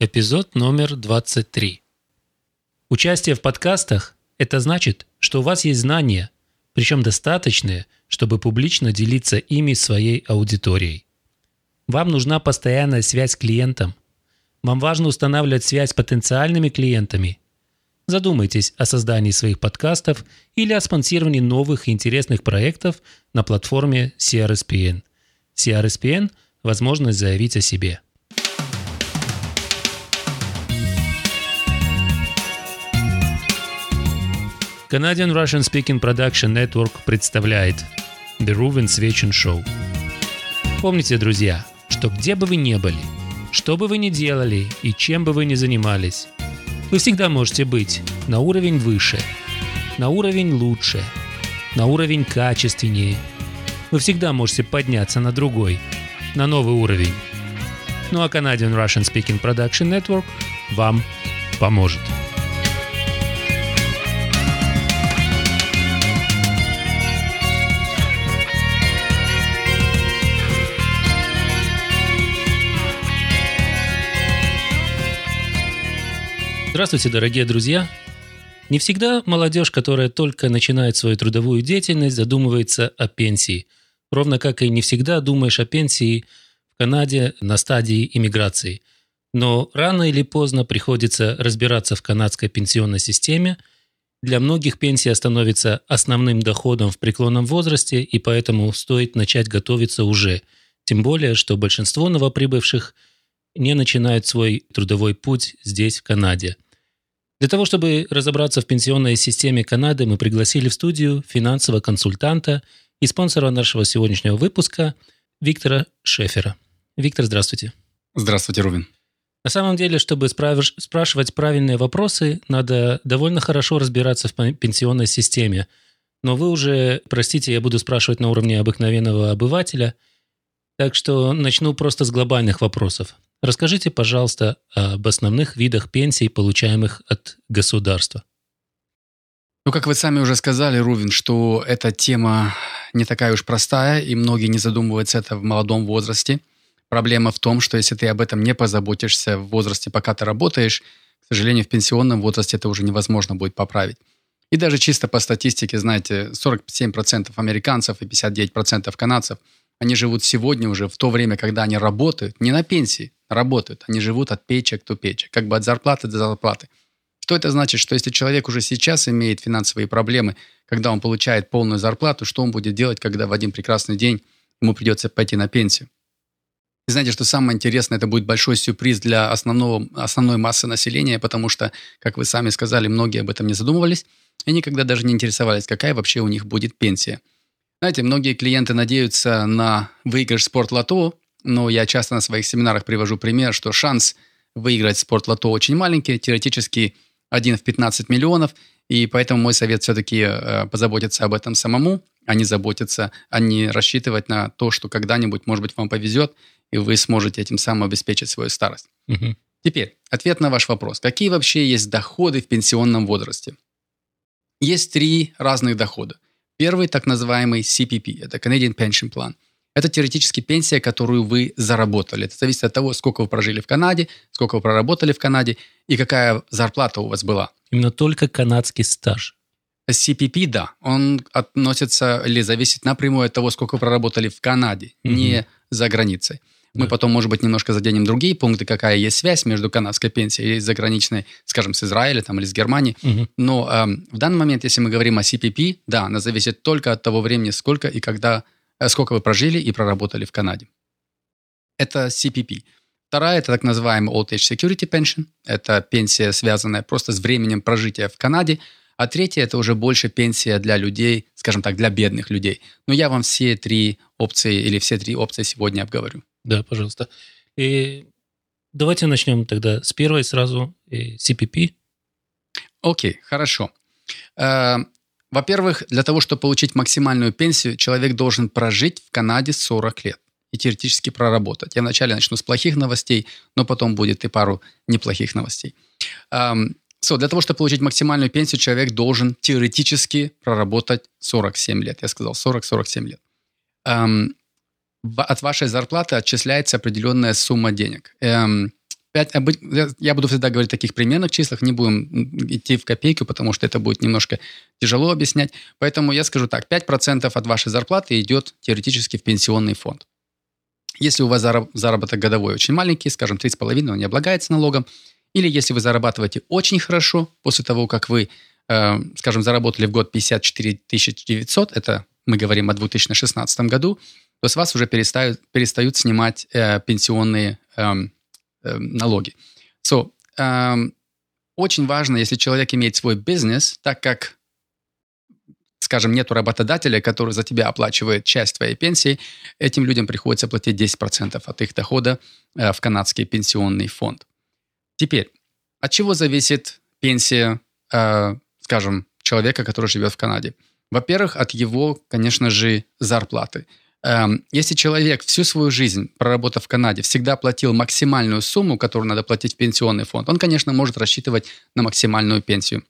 Эпизод номер 23. Участие в подкастах – это значит, что у вас есть знания, причем достаточные, чтобы публично делиться ими своей аудиторией. Вам нужна постоянная связь с клиентом. Вам важно устанавливать связь с потенциальными клиентами. Задумайтесь о создании своих подкастов или о спонсировании новых и интересных проектов на платформе CRSPN. CRSPN – возможность заявить о себе – Canadian Russian Speaking Production Network представляет The Ruven Свечин Show. Помните, друзья, что где бы вы ни были, что бы вы ни делали и чем бы вы ни занимались, вы всегда можете быть на уровень выше, на уровень лучше, на уровень качественнее. Вы всегда можете подняться на другой, на новый уровень. Ну а Canadian Russian Speaking Production Network вам поможет. Здравствуйте, дорогие друзья! Не всегда молодежь, которая только начинает свою трудовую деятельность, задумывается о пенсии. Ровно как и не всегда думаешь о пенсии в Канаде на стадии иммиграции. Но рано или поздно приходится разбираться в канадской пенсионной системе. Для многих пенсия становится основным доходом в преклонном возрасте, и поэтому стоит начать готовиться уже. Тем более, что большинство новоприбывших не начинают свой трудовой путь здесь, в Канаде – для того, чтобы разобраться в пенсионной системе Канады, мы пригласили в студию финансового консультанта и спонсора нашего сегодняшнего выпуска Виктора Шефера. Виктор, здравствуйте. Здравствуйте, Рубин. На самом деле, чтобы спрашивать правильные вопросы, надо довольно хорошо разбираться в пенсионной системе. Но вы уже, простите, я буду спрашивать на уровне обыкновенного обывателя, так что начну просто с глобальных вопросов. Расскажите, пожалуйста, об основных видах пенсий, получаемых от государства. Ну, как вы сами уже сказали, Рувин, что эта тема не такая уж простая, и многие не задумываются это в молодом возрасте. Проблема в том, что если ты об этом не позаботишься в возрасте, пока ты работаешь, к сожалению, в пенсионном возрасте это уже невозможно будет поправить. И даже чисто по статистике, знаете, 47% американцев и 59% канадцев – они живут сегодня уже в то время, когда они работают, не на пенсии, работают. Они живут от печек до печек, как бы от зарплаты до зарплаты. Что это значит? Что если человек уже сейчас имеет финансовые проблемы, когда он получает полную зарплату, что он будет делать, когда в один прекрасный день ему придется пойти на пенсию? И знаете, что самое интересное, это будет большой сюрприз для основного, основной массы населения, потому что, как вы сами сказали, многие об этом не задумывались и никогда даже не интересовались, какая вообще у них будет пенсия – знаете, многие клиенты надеются на выигрыш спорт-лото, но я часто на своих семинарах привожу пример, что шанс выиграть спорт-лото очень маленький, теоретически 1 в 15 миллионов, и поэтому мой совет все-таки э, позаботиться об этом самому, а не заботиться, а не рассчитывать на то, что когда-нибудь, может быть, вам повезет, и вы сможете этим самым обеспечить свою старость. Угу. Теперь, ответ на ваш вопрос. Какие вообще есть доходы в пенсионном возрасте? Есть три разных дохода. Первый так называемый CPP, это Canadian Pension Plan. Это теоретически пенсия, которую вы заработали. Это зависит от того, сколько вы прожили в Канаде, сколько вы проработали в Канаде и какая зарплата у вас была. Именно только канадский стаж. CPP, да, он относится или зависит напрямую от того, сколько вы проработали в Канаде, угу. не за границей. Мы да. потом, может быть, немножко заденем другие пункты, какая есть связь между канадской пенсией и заграничной, скажем, с Израиля там, или с Германией. Угу. Но э, в данный момент, если мы говорим о CPP, да, она зависит только от того времени, сколько и когда, э, сколько вы прожили и проработали в Канаде. Это CPP. Вторая – это так называемый Old Age Security Pension. Это пенсия, связанная просто с временем прожития в Канаде. А третья – это уже больше пенсия для людей, скажем так, для бедных людей. Но я вам все три опции или все три опции сегодня обговорю. Да, пожалуйста. И давайте начнем тогда с первой сразу, CPP. Окей, хорошо. Э, во-первых, для того, чтобы получить максимальную пенсию, человек должен прожить в Канаде 40 лет и теоретически проработать. Я вначале начну с плохих новостей, но потом будет и пару неплохих новостей. So, для того, чтобы получить максимальную пенсию, человек должен теоретически проработать 47 лет. Я сказал 40-47 лет. От вашей зарплаты отчисляется определенная сумма денег. Эм, 5, я буду всегда говорить о таких примерных числах, не будем идти в копейку, потому что это будет немножко тяжело объяснять. Поэтому я скажу так, 5% от вашей зарплаты идет теоретически в пенсионный фонд. Если у вас заработок годовой очень маленький, скажем, 3,5, он не облагается налогом, или если вы зарабатываете очень хорошо, после того, как вы, э, скажем, заработали в год 54 900, это мы говорим о 2016 году, то с вас уже перестают, перестают снимать э, пенсионные э, э, налоги. So, э, очень важно, если человек имеет свой бизнес, так как скажем, нету работодателя, который за тебя оплачивает часть твоей пенсии, этим людям приходится платить 10% от их дохода э, в канадский пенсионный фонд. Теперь, от чего зависит пенсия, э, скажем, человека, который живет в Канаде? Во-первых, от его, конечно же, зарплаты. Эм, если человек всю свою жизнь, проработав в Канаде, всегда платил максимальную сумму, которую надо платить в пенсионный фонд, он, конечно, может рассчитывать на максимальную пенсию.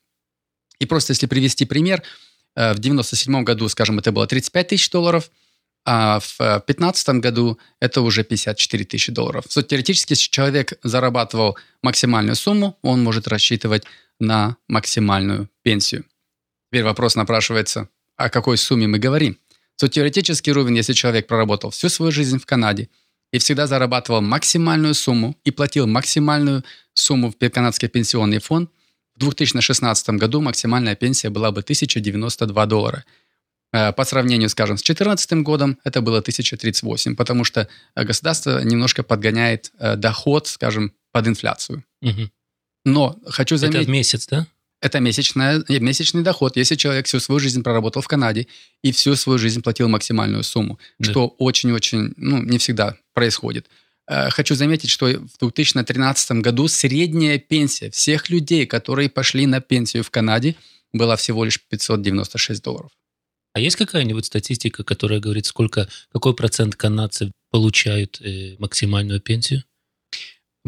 И просто если привести пример, э, в 97 году, скажем, это было 35 тысяч долларов – а в 2015 году это уже 54 тысячи долларов. So, теоретически, если человек зарабатывал максимальную сумму, он может рассчитывать на максимальную пенсию. Теперь вопрос напрашивается, о какой сумме мы говорим. So, теоретически, Рувен, если человек проработал всю свою жизнь в Канаде и всегда зарабатывал максимальную сумму и платил максимальную сумму в канадский пенсионный фонд, в 2016 году максимальная пенсия была бы 1092 доллара – Э, по сравнению, скажем, с 2014 годом это было 1038, потому что э, государство немножко подгоняет э, доход, скажем, под инфляцию. Угу. Но хочу заметить... Это в месяц, да? Это месячная, месячный доход. Если человек всю свою жизнь проработал в Канаде и всю свою жизнь платил максимальную сумму, да. что очень-очень, ну, не всегда происходит. Хочу заметить, что в 2013 году средняя пенсия всех людей, которые пошли на пенсию в Канаде, была всего лишь 596 долларов. А есть какая-нибудь статистика, которая говорит, сколько, какой процент канадцев получают э, максимальную пенсию?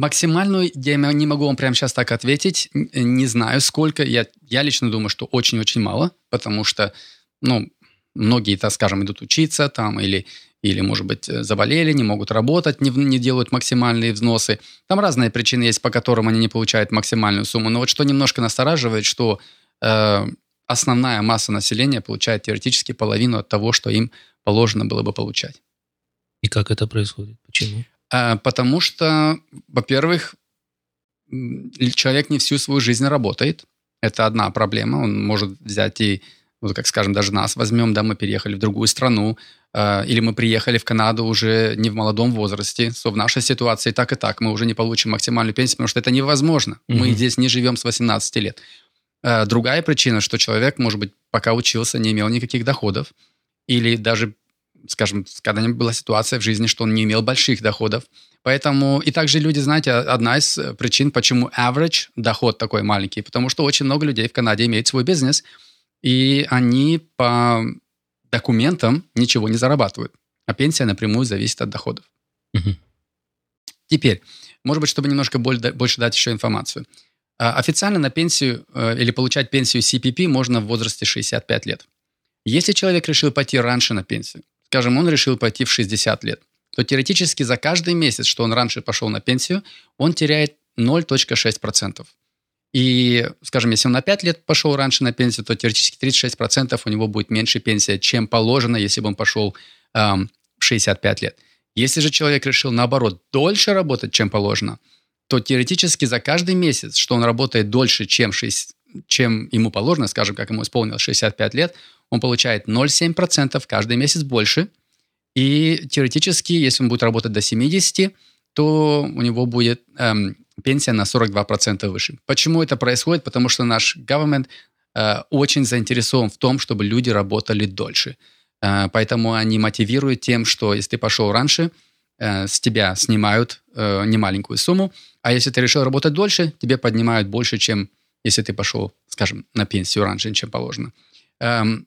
Максимальную я не могу вам прямо сейчас так ответить. Не знаю, сколько. Я, я лично думаю, что очень-очень мало, потому что, ну, многие, так скажем, идут учиться там или, или, может быть, заболели, не могут работать, не, не делают максимальные взносы. Там разные причины есть, по которым они не получают максимальную сумму. Но вот что немножко настораживает, что э, основная масса населения получает теоретически половину от того, что им положено было бы получать. И как это происходит? Почему? А, потому что, во-первых, человек не всю свою жизнь работает. Это одна проблема. Он может взять и, вот как скажем, даже нас возьмем, да, мы переехали в другую страну, э, или мы приехали в Канаду уже не в молодом возрасте. So, в нашей ситуации так и так. Мы уже не получим максимальную пенсию, потому что это невозможно. Mm-hmm. Мы здесь не живем с 18 лет. Э, другая причина, что человек, может быть, пока учился, не имел никаких доходов, или даже, скажем, когда-нибудь была ситуация в жизни, что он не имел больших доходов. Поэтому, и также люди, знаете, одна из причин, почему average доход такой маленький, потому что очень много людей в Канаде имеют свой бизнес, и они по документам ничего не зарабатывают, а пенсия напрямую зависит от доходов. Угу. Теперь, может быть, чтобы немножко больше дать еще информацию – а официально на пенсию э, или получать пенсию CPP можно в возрасте 65 лет. Если человек решил пойти раньше на пенсию, скажем, он решил пойти в 60 лет, то теоретически за каждый месяц, что он раньше пошел на пенсию, он теряет 0.6%. И, скажем, если он на 5 лет пошел раньше на пенсию, то теоретически 36% у него будет меньше пенсия, чем положено, если бы он пошел эм, в 65 лет. Если же человек решил, наоборот, дольше работать, чем положено – то теоретически за каждый месяц, что он работает дольше, чем, 6, чем ему положено, скажем, как ему исполнилось 65 лет, он получает 0,7% каждый месяц больше. И теоретически, если он будет работать до 70, то у него будет эм, пенсия на 42% выше. Почему это происходит? Потому что наш government э, очень заинтересован в том, чтобы люди работали дольше. Э, поэтому они мотивируют тем, что если ты пошел раньше, э, с тебя снимают э, немаленькую сумму, а если ты решил работать дольше, тебе поднимают больше, чем если ты пошел, скажем, на пенсию раньше, чем положено. Эм,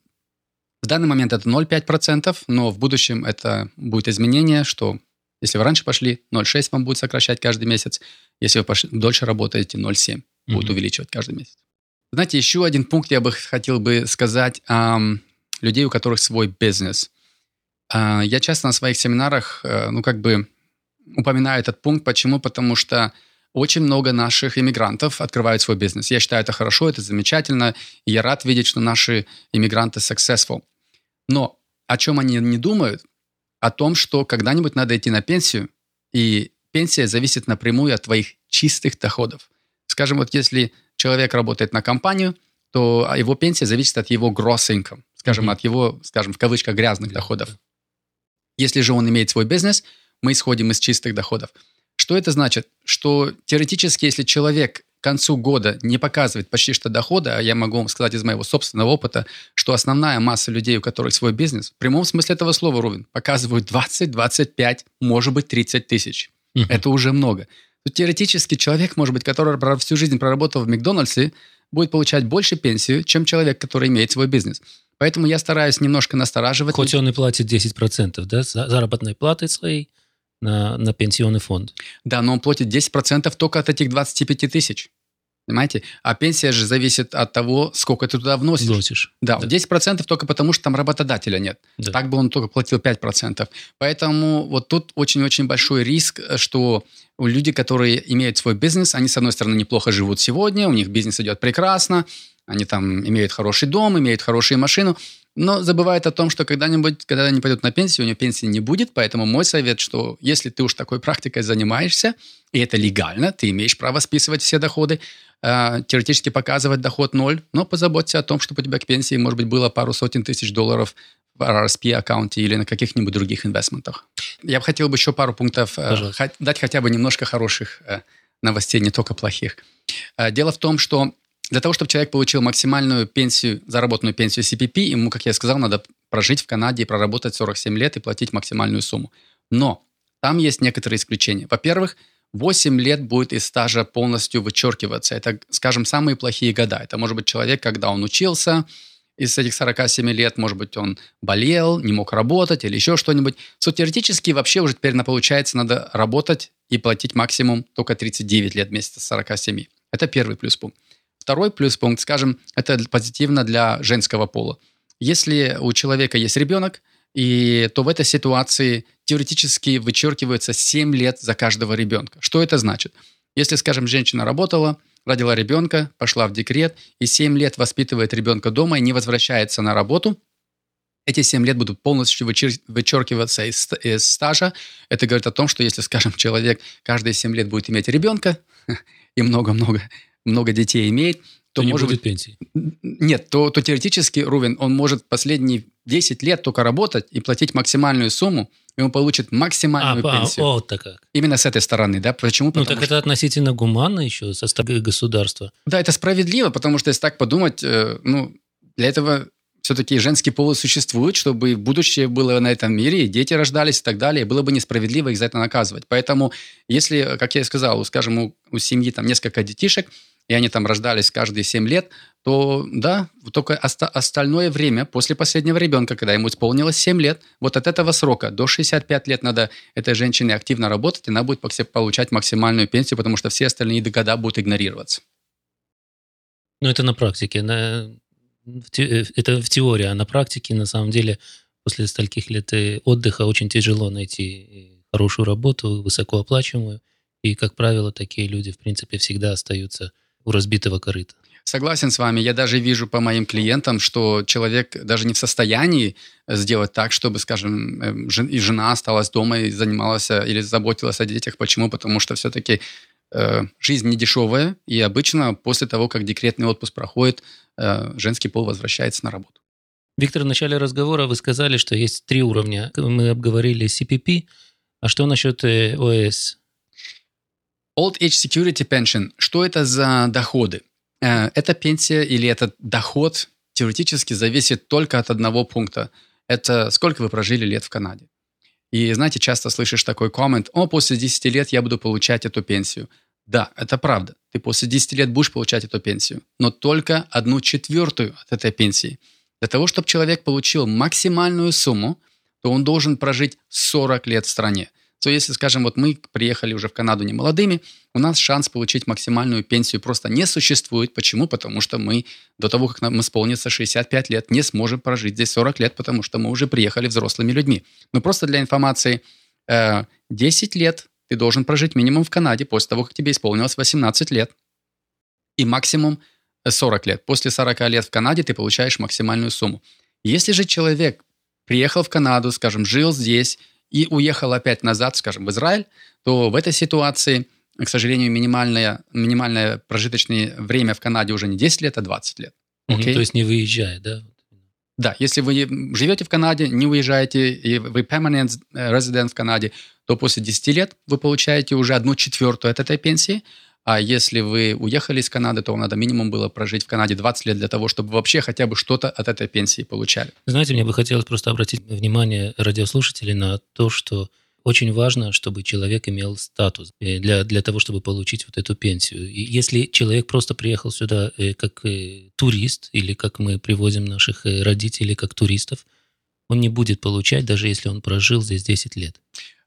в данный момент это 0,5%, но в будущем это будет изменение, что если вы раньше пошли, 0,6 вам будет сокращать каждый месяц. Если вы пошли, дольше работаете, 0,7 mm-hmm. будет увеличивать каждый месяц. Знаете, еще один пункт я бы хотел бы сказать эм, людей, у которых свой бизнес. Э, я часто на своих семинарах, э, ну, как бы упоминаю этот пункт. Почему? Потому что очень много наших иммигрантов открывают свой бизнес. Я считаю, это хорошо, это замечательно, и я рад видеть, что наши иммигранты successful. Но о чем они не думают? О том, что когда-нибудь надо идти на пенсию, и пенсия зависит напрямую от твоих чистых доходов. Скажем, вот если человек работает на компанию, то его пенсия зависит от его gross income, скажем, mm-hmm. от его, скажем, в кавычках, грязных yeah. доходов. Если же он имеет свой бизнес, мы исходим из чистых доходов. Что это значит? Что теоретически, если человек к концу года не показывает почти что дохода, а я могу вам сказать из моего собственного опыта, что основная масса людей, у которых свой бизнес, в прямом смысле этого слова, Рувин, показывают 20, 25, может быть, 30 тысяч. Uh-huh. Это уже много. То теоретически человек, может быть, который всю жизнь проработал в Макдональдсе, будет получать больше пенсию, чем человек, который имеет свой бизнес. Поэтому я стараюсь немножко настораживать. Хоть он и платит 10% да, заработной платы своей на, на пенсионный фонд. Да, но он платит 10% только от этих 25 тысяч. Понимаете? А пенсия же зависит от того, сколько ты туда вносишь. Вносишь. Да, да. 10% только потому, что там работодателя нет. Да. Так бы он только платил 5%. Поэтому вот тут очень-очень большой риск, что люди, которые имеют свой бизнес, они, с одной стороны, неплохо живут сегодня, у них бизнес идет прекрасно, они там имеют хороший дом, имеют хорошую машину, но забывают о том, что когда-нибудь, когда они пойдут на пенсию, у них пенсии не будет, поэтому мой совет, что если ты уж такой практикой занимаешься, и это легально, ты имеешь право списывать все доходы, э, теоретически показывать доход ноль, но позаботься о том, чтобы у тебя к пенсии, может быть, было пару сотен тысяч долларов в RRSP-аккаунте или на каких-нибудь других инвестментах. Я бы хотел бы еще пару пунктов, э, дать хотя бы немножко хороших э, новостей, не только плохих. Э, дело в том, что для того, чтобы человек получил максимальную пенсию, заработанную пенсию CPP, ему, как я сказал, надо прожить в Канаде и проработать 47 лет и платить максимальную сумму. Но там есть некоторые исключения. Во-первых, 8 лет будет из стажа полностью вычеркиваться. Это, скажем, самые плохие года. Это может быть человек, когда он учился, из этих 47 лет, может быть, он болел, не мог работать или еще что-нибудь. So, теоретически вообще уже теперь на получается надо работать и платить максимум только 39 лет вместо 47. Это первый плюс пункт. Второй плюс пункт, скажем, это позитивно для женского пола. Если у человека есть ребенок, и то в этой ситуации теоретически вычеркивается 7 лет за каждого ребенка. Что это значит? Если, скажем, женщина работала, родила ребенка, пошла в декрет и 7 лет воспитывает ребенка дома и не возвращается на работу, эти 7 лет будут полностью вычеркиваться из, из стажа. Это говорит о том, что если, скажем, человек каждые 7 лет будет иметь ребенка и много-много много детей имеет, то, то может не будет быть... пенсии. Нет, то, то теоретически, Рувен, он может последние 10 лет только работать и платить максимальную сумму, и он получит максимальную а, пенсию. А, вот так как. Именно с этой стороны, да? Почему? Потому ну, так что... это относительно гуманно еще со стороны государства. Да, это справедливо, потому что если так подумать, э, ну, для этого все-таки женский пол существует, чтобы будущее было на этом мире, и дети рождались и так далее. Было бы несправедливо их за это наказывать. Поэтому, если, как я и сказал, скажем, у, у семьи там несколько детишек, и они там рождались каждые 7 лет, то да, только оста- остальное время после последнего ребенка, когда ему исполнилось 7 лет, вот от этого срока до 65 лет надо этой женщине активно работать, и она будет получать максимальную пенсию, потому что все остальные года будут игнорироваться. Ну, это на практике. На... Это в теории, а на практике, на самом деле, после стольких лет отдыха очень тяжело найти хорошую работу, высокооплачиваемую. И, как правило, такие люди, в принципе, всегда остаются у разбитого корыта. Согласен с вами. Я даже вижу по моим клиентам, что человек даже не в состоянии сделать так, чтобы, скажем, эм, и жена осталась дома и занималась э, или заботилась о детях. Почему? Потому что все-таки э, жизнь не дешевая, и обычно после того, как декретный отпуск проходит, э, женский пол возвращается на работу. Виктор, в начале разговора вы сказали, что есть три уровня. Мы обговорили CPP. А что насчет э, ОС? Old Age Security Pension, что это за доходы? Э, эта пенсия или этот доход теоретически зависит только от одного пункта. Это сколько вы прожили лет в Канаде. И, знаете, часто слышишь такой коммент, о, после 10 лет я буду получать эту пенсию. Да, это правда. Ты после 10 лет будешь получать эту пенсию, но только одну четвертую от этой пенсии. Для того, чтобы человек получил максимальную сумму, то он должен прожить 40 лет в стране то если, скажем, вот мы приехали уже в Канаду не молодыми, у нас шанс получить максимальную пенсию просто не существует. Почему? Потому что мы до того, как нам исполнится 65 лет, не сможем прожить здесь 40 лет, потому что мы уже приехали взрослыми людьми. Но просто для информации, 10 э, лет ты должен прожить минимум в Канаде после того, как тебе исполнилось 18 лет. И максимум 40 лет. После 40 лет в Канаде ты получаешь максимальную сумму. Если же человек приехал в Канаду, скажем, жил здесь и уехал опять назад, скажем, в Израиль, то в этой ситуации, к сожалению, минимальное, минимальное прожиточное время в Канаде уже не 10 лет, а 20 лет. Okay? то есть не выезжая, да? Да, если вы живете в Канаде, не уезжаете, и вы permanent resident в Канаде, то после 10 лет вы получаете уже одну четвертую от этой пенсии, а если вы уехали из Канады, то вам надо минимум было прожить в Канаде 20 лет для того, чтобы вообще хотя бы что-то от этой пенсии получали. Знаете, мне бы хотелось просто обратить внимание радиослушателей на то, что очень важно, чтобы человек имел статус э, для, для того, чтобы получить вот эту пенсию. И если человек просто приехал сюда э, как э, турист, или как мы привозим наших родителей как туристов, он не будет получать, даже если он прожил здесь 10 лет.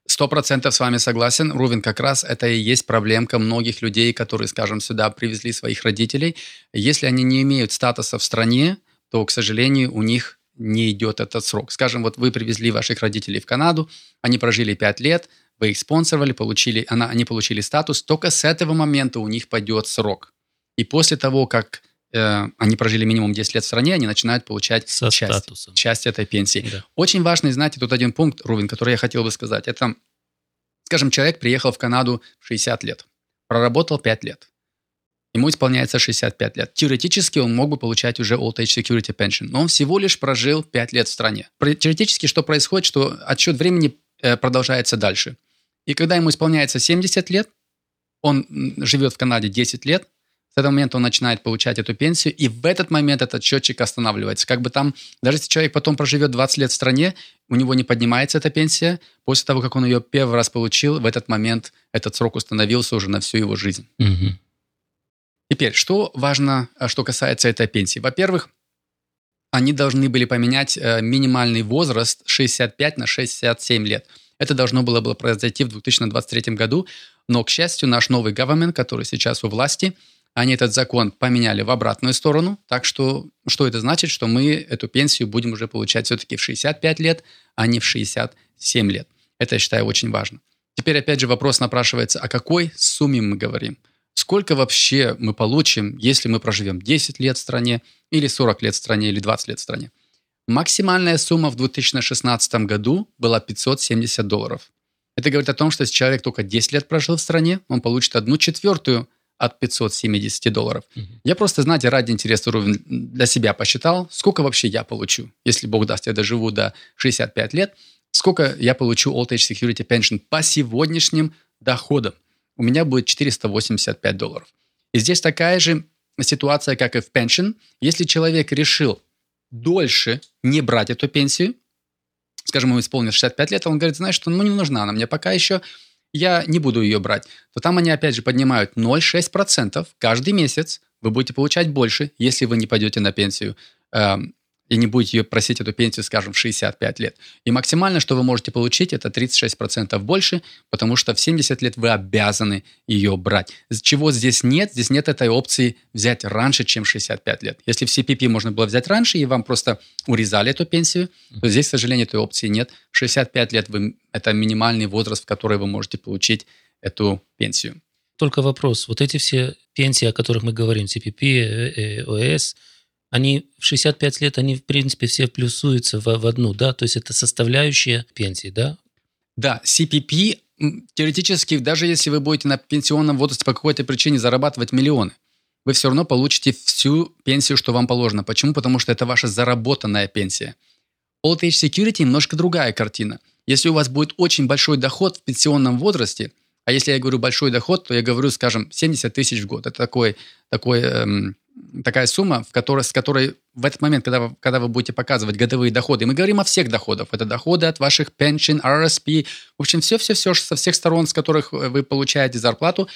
Сто процентов с вами согласен. Рувин, как раз это и есть проблемка многих людей, которые, скажем, сюда привезли своих родителей. Если они не имеют статуса в стране, то, к сожалению, у них не идет этот срок. Скажем, вот вы привезли ваших родителей в Канаду, они прожили 5 лет, вы их спонсировали, получили, она, они получили статус, только с этого момента у них пойдет срок. И после того, как э, они прожили минимум 10 лет в стране, они начинают получать Со часть, статусом. часть этой пенсии. Да. Очень важный, знаете, тут один пункт, Рувин, который я хотел бы сказать. Это, скажем, человек приехал в Канаду в 60 лет, проработал 5 лет. Ему исполняется 65 лет. Теоретически он мог бы получать уже Old Age Security Pension, но он всего лишь прожил 5 лет в стране. Теоретически что происходит, что отсчет времени э, продолжается дальше. И когда ему исполняется 70 лет, он живет в Канаде 10 лет, с этого момента он начинает получать эту пенсию, и в этот момент этот счетчик останавливается. Как бы там, даже если человек потом проживет 20 лет в стране, у него не поднимается эта пенсия, после того, как он ее первый раз получил, в этот момент этот срок установился уже на всю его жизнь. Угу. Теперь, что важно, э, что касается этой пенсии? Во-первых, они должны были поменять э, минимальный возраст 65 на 67 лет. Это должно было, было произойти в 2023 году, но, к счастью, наш новый government, который сейчас у власти, они этот закон поменяли в обратную сторону. Так что, что это значит? Что мы эту пенсию будем уже получать все-таки в 65 лет, а не в 67 лет. Это, я считаю, очень важно. Теперь, опять же, вопрос напрашивается, о какой сумме мы говорим? Сколько вообще мы получим, если мы проживем 10 лет в стране, или 40 лет в стране, или 20 лет в стране? Максимальная сумма в 2016 году была 570 долларов. Это говорит о том, что если человек только 10 лет прожил в стране, он получит одну четвертую от 570 долларов. Угу. Я просто, знаете, ради интереса уровень для себя посчитал, сколько вообще я получу, если Бог даст, я доживу до 65 лет, сколько я получу Old Age Security Pension по сегодняшним доходам у меня будет 485 долларов. И здесь такая же ситуация, как и в pension. Если человек решил дольше не брать эту пенсию, скажем, ему исполнилось 65 лет, он говорит, знаешь, что ну не нужна она мне пока еще, я не буду ее брать, то там они опять же поднимают 0,6% каждый месяц, вы будете получать больше, если вы не пойдете на пенсию. Эм, и не будете ее просить эту пенсию, скажем, в 65 лет. И максимально, что вы можете получить, это 36% больше, потому что в 70 лет вы обязаны ее брать. Чего здесь нет? Здесь нет этой опции взять раньше, чем 65 лет. Если в CPP можно было взять раньше, и вам просто урезали эту пенсию, то здесь, к сожалению, этой опции нет. 65 лет вы, это минимальный возраст, в который вы можете получить эту пенсию. Только вопрос. Вот эти все пенсии, о которых мы говорим, CPP, ОС, они в 65 лет, они, в принципе, все плюсуются в, в одну, да? То есть это составляющая пенсии, да? Да, CPP, теоретически, даже если вы будете на пенсионном возрасте по какой-то причине зарабатывать миллионы, вы все равно получите всю пенсию, что вам положено. Почему? Потому что это ваша заработанная пенсия. Old Age Security немножко другая картина. Если у вас будет очень большой доход в пенсионном возрасте, а если я говорю большой доход, то я говорю, скажем, 70 тысяч в год. Это такой, такой эм, такая сумма, в которой, с которой в этот момент, когда вы, когда вы будете показывать годовые доходы, мы говорим о всех доходах, это доходы от ваших pension, RSP, в общем, все-все-все со всех сторон, с которых вы получаете зарплату,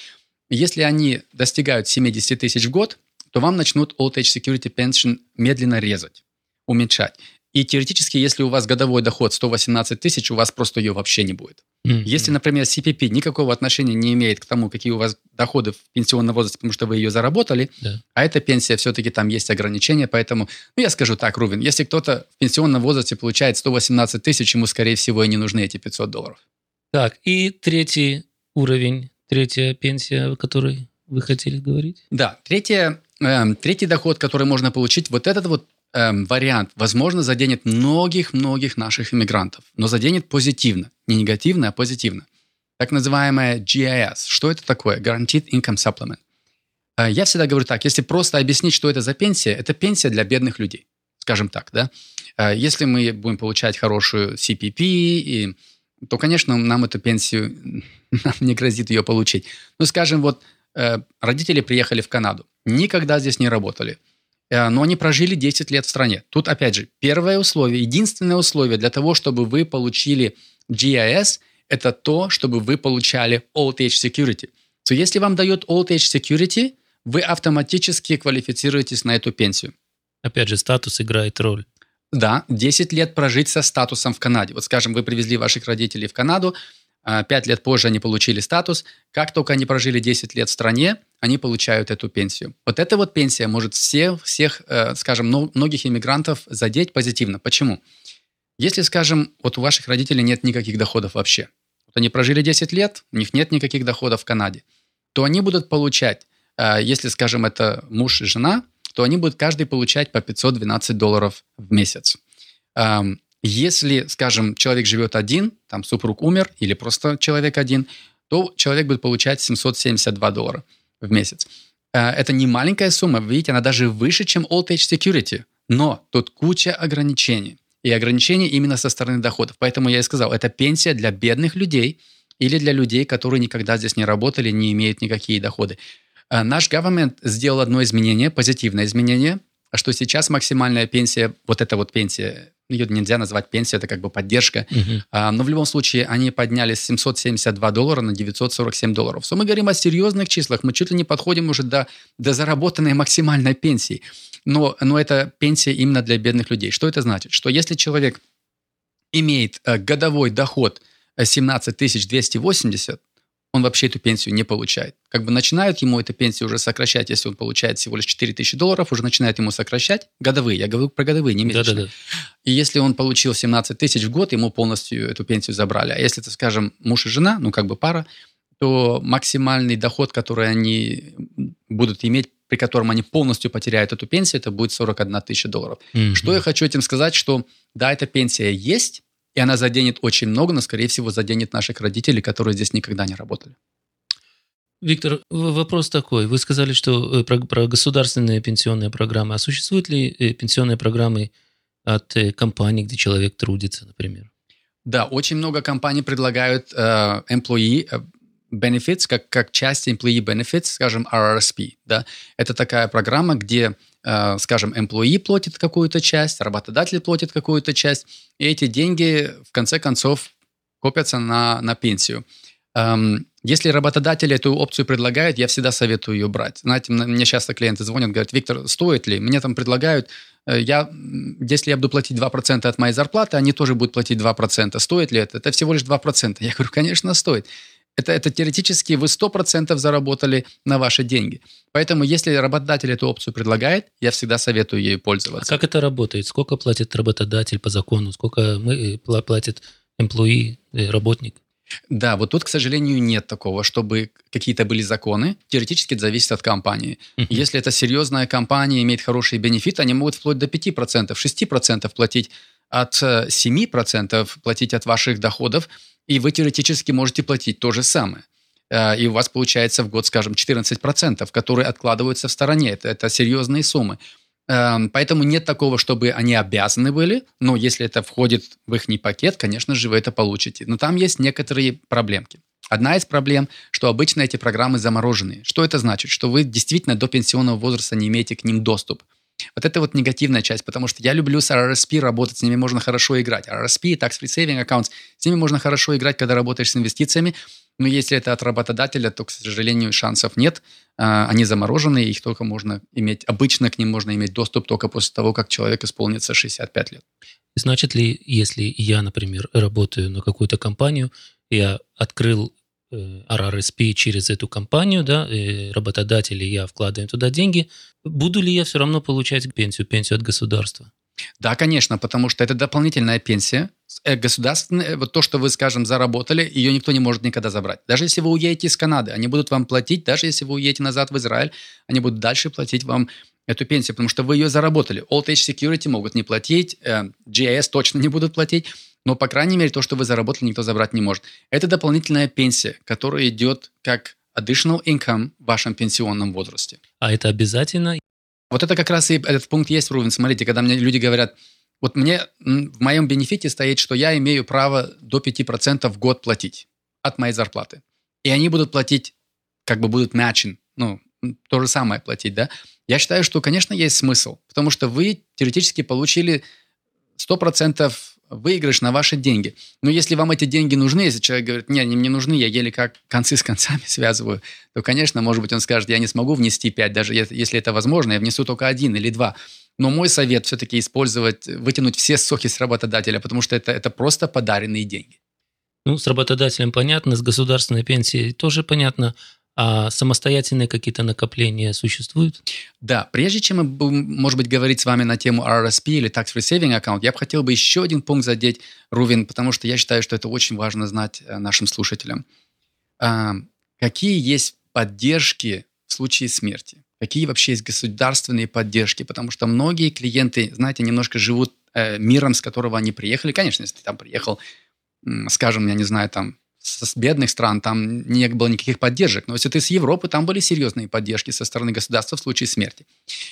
если они достигают 70 тысяч в год, то вам начнут Old Age Security Pension медленно резать, уменьшать. И теоретически, если у вас годовой доход 118 тысяч, у вас просто ее вообще не будет. Mm-hmm. Если, например, CPP никакого отношения не имеет к тому, какие у вас доходы в пенсионном возрасте, потому что вы ее заработали, yeah. а эта пенсия все-таки там есть ограничения, поэтому, ну, я скажу так, Рувин, если кто-то в пенсионном возрасте получает 118 тысяч, ему, скорее всего, и не нужны эти 500 долларов. Так, и третий уровень, третья пенсия, о которой вы хотели говорить? Да, третья, э, третий доход, который можно получить, вот этот вот э, вариант, возможно, заденет многих-многих наших иммигрантов, но заденет позитивно, не негативно, а позитивно. Так называемая GIS. Что это такое? Guaranteed Income Supplement. Э, я всегда говорю так, если просто объяснить, что это за пенсия, это пенсия для бедных людей, скажем так, да. Э, если мы будем получать хорошую CPP, и, то, конечно, нам эту пенсию, нам не грозит ее получить. Ну, скажем, вот э, родители приехали в Канаду, никогда здесь не работали, но они прожили 10 лет в стране. Тут, опять же, первое условие, единственное условие для того, чтобы вы получили GIS, это то, чтобы вы получали Old Age Security. So, если вам дает Old Age Security – вы автоматически квалифицируетесь на эту пенсию. Опять же, статус играет роль. Да, 10 лет прожить со статусом в Канаде. Вот, скажем, вы привезли ваших родителей в Канаду, 5 а, лет позже они получили статус. Как только они прожили 10 лет в стране, они получают эту пенсию. Вот эта вот пенсия может всех, всех э, скажем, многих иммигрантов задеть позитивно. Почему? Если, скажем, вот у ваших родителей нет никаких доходов вообще, вот они прожили 10 лет, у них нет никаких доходов в Канаде, то они будут получать а, если, скажем, это муж и жена, то они будут каждый получать по 512 долларов в месяц. Если, скажем, человек живет один, там супруг умер или просто человек один, то человек будет получать 772 доллара в месяц. А, это не маленькая сумма, видите, она даже выше, чем Old Age Security, но тут куча ограничений. И ограничений именно со стороны доходов. Поэтому я и сказал, это пенсия для бедных людей или для людей, которые никогда здесь не работали, не имеют никакие доходы. Э, наш government сделал одно изменение, позитивное изменение, что сейчас максимальная пенсия, вот эта вот пенсия, ее нельзя назвать пенсией, это как бы поддержка, uh-huh. но в любом случае они подняли с 772 доллара на 947 долларов. So мы говорим о серьезных числах, мы чуть ли не подходим уже до, до заработанной максимальной пенсии. Но, но это пенсия именно для бедных людей. Что это значит? Что если человек имеет э, годовой доход 17 280, он вообще эту пенсию не получает. Как бы начинают ему эту пенсию уже сокращать, если он получает всего лишь 4 тысячи долларов, уже начинают ему сокращать годовые. Я говорю про годовые, не месячные. Да, да, да. И если он получил 17 тысяч в год, ему полностью эту пенсию забрали. А если это, скажем, муж и жена, ну как бы пара, то максимальный доход, который они будут иметь, при котором они полностью потеряют эту пенсию, это будет 41 тысяча долларов. Mm-hmm. Что я хочу этим сказать, что да, эта пенсия есть, и она заденет очень много, но, скорее всего, заденет наших родителей, которые здесь никогда не работали. Виктор, вопрос такой. Вы сказали, что э, про, про государственные пенсионные программы. А существуют ли э, пенсионные программы от э, компаний, где человек трудится, например? Да, очень много компаний предлагают э, employee benefits, как, как часть employee benefits, скажем, RRSP. Да? Это такая программа, где скажем, employee платит какую-то часть, работодатель платит какую-то часть, и эти деньги в конце концов копятся на, на пенсию. Эм, если работодатель эту опцию предлагает, я всегда советую ее брать. Знаете, мне часто клиенты звонят, говорят, Виктор, стоит ли? Мне там предлагают, э, я, если я буду платить 2% от моей зарплаты, они тоже будут платить 2%. Стоит ли это? Это всего лишь 2%. Я говорю, конечно, стоит. Это, это теоретически вы 100% заработали на ваши деньги. Поэтому, если работодатель эту опцию предлагает, я всегда советую ей пользоваться. А как это работает? Сколько платит работодатель по закону? Сколько мы, э, платит employee, э, работник? Да, вот тут, к сожалению, нет такого, чтобы какие-то были законы. Теоретически это зависит от компании. Uh-huh. Если это серьезная компания, имеет хорошие бенефиты, они могут вплоть до 5%, 6% платить от 7% э, платить от ваших доходов, и вы теоретически можете платить то же самое. Э, и у вас получается в год, скажем, 14%, которые откладываются в стороне. Это, это серьезные суммы. Эм, поэтому нет такого, чтобы они обязаны были, но если это входит в их пакет, конечно же, вы это получите. Но там есть некоторые проблемки. Одна из проблем, что обычно эти программы замороженные. Что это значит? Что вы действительно до пенсионного возраста не имеете к ним доступ. Вот это вот негативная часть, потому что я люблю с RRSP работать, с ними можно хорошо играть. RRSP, Tax Free Saving Accounts, с ними можно хорошо играть, когда работаешь с инвестициями, но если это от работодателя, то, к сожалению, шансов нет. А, они заморожены, их только можно иметь, обычно к ним можно иметь доступ только после того, как человек исполнится 65 лет. Значит ли, если я, например, работаю на какую-то компанию, я открыл RRSP э, через эту компанию, да, работодатели, я вкладываю туда деньги, буду ли я все равно получать пенсию, пенсию от государства? Да, конечно, потому что это дополнительная пенсия, э, государственная, вот то, что вы, скажем, заработали, ее никто не может никогда забрать. Даже если вы уедете из Канады, они будут вам платить, даже если вы уедете назад в Израиль, они будут дальше платить вам эту пенсию, потому что вы ее заработали. Old Age Security могут не платить, э, GIS точно не будут платить, но, по крайней мере, то, что вы заработали, никто забрать не может. Это дополнительная пенсия, которая идет как additional income в вашем пенсионном возрасте. А это обязательно? Вот это как раз и этот пункт есть, Рувен. Смотрите, когда мне люди говорят, вот мне в моем бенефите стоит, что я имею право до 5% в год платить от моей зарплаты. И они будут платить, как бы будут matching, ну, то же самое платить, да. Я считаю, что, конечно, есть смысл, потому что вы теоретически получили 100% выигрыш на ваши деньги. Но если вам эти деньги нужны, если человек говорит, нет, они мне нужны, я еле как концы с концами связываю, то, конечно, может быть, он скажет, я не смогу внести 5, даже если это возможно, я внесу только один или два. Но мой совет все-таки использовать, вытянуть все соки с работодателя, потому что это, это просто подаренные деньги. Ну, с работодателем понятно, с государственной пенсией тоже понятно. А самостоятельные какие-то накопления существуют? Да, прежде чем мы будем, может быть, говорить с вами на тему RRSP или Tax Free Saving Account, я бы хотел бы еще один пункт задеть, Рувин, потому что я считаю, что это очень важно знать э, нашим слушателям. А, какие есть поддержки в случае смерти? Какие вообще есть государственные поддержки? Потому что многие клиенты, знаете, немножко живут э, миром, с которого они приехали. Конечно, если ты там приехал, скажем, я не знаю, там с бедных стран там не было никаких поддержек. Но если ты с Европы, там были серьезные поддержки со стороны государства в случае смерти.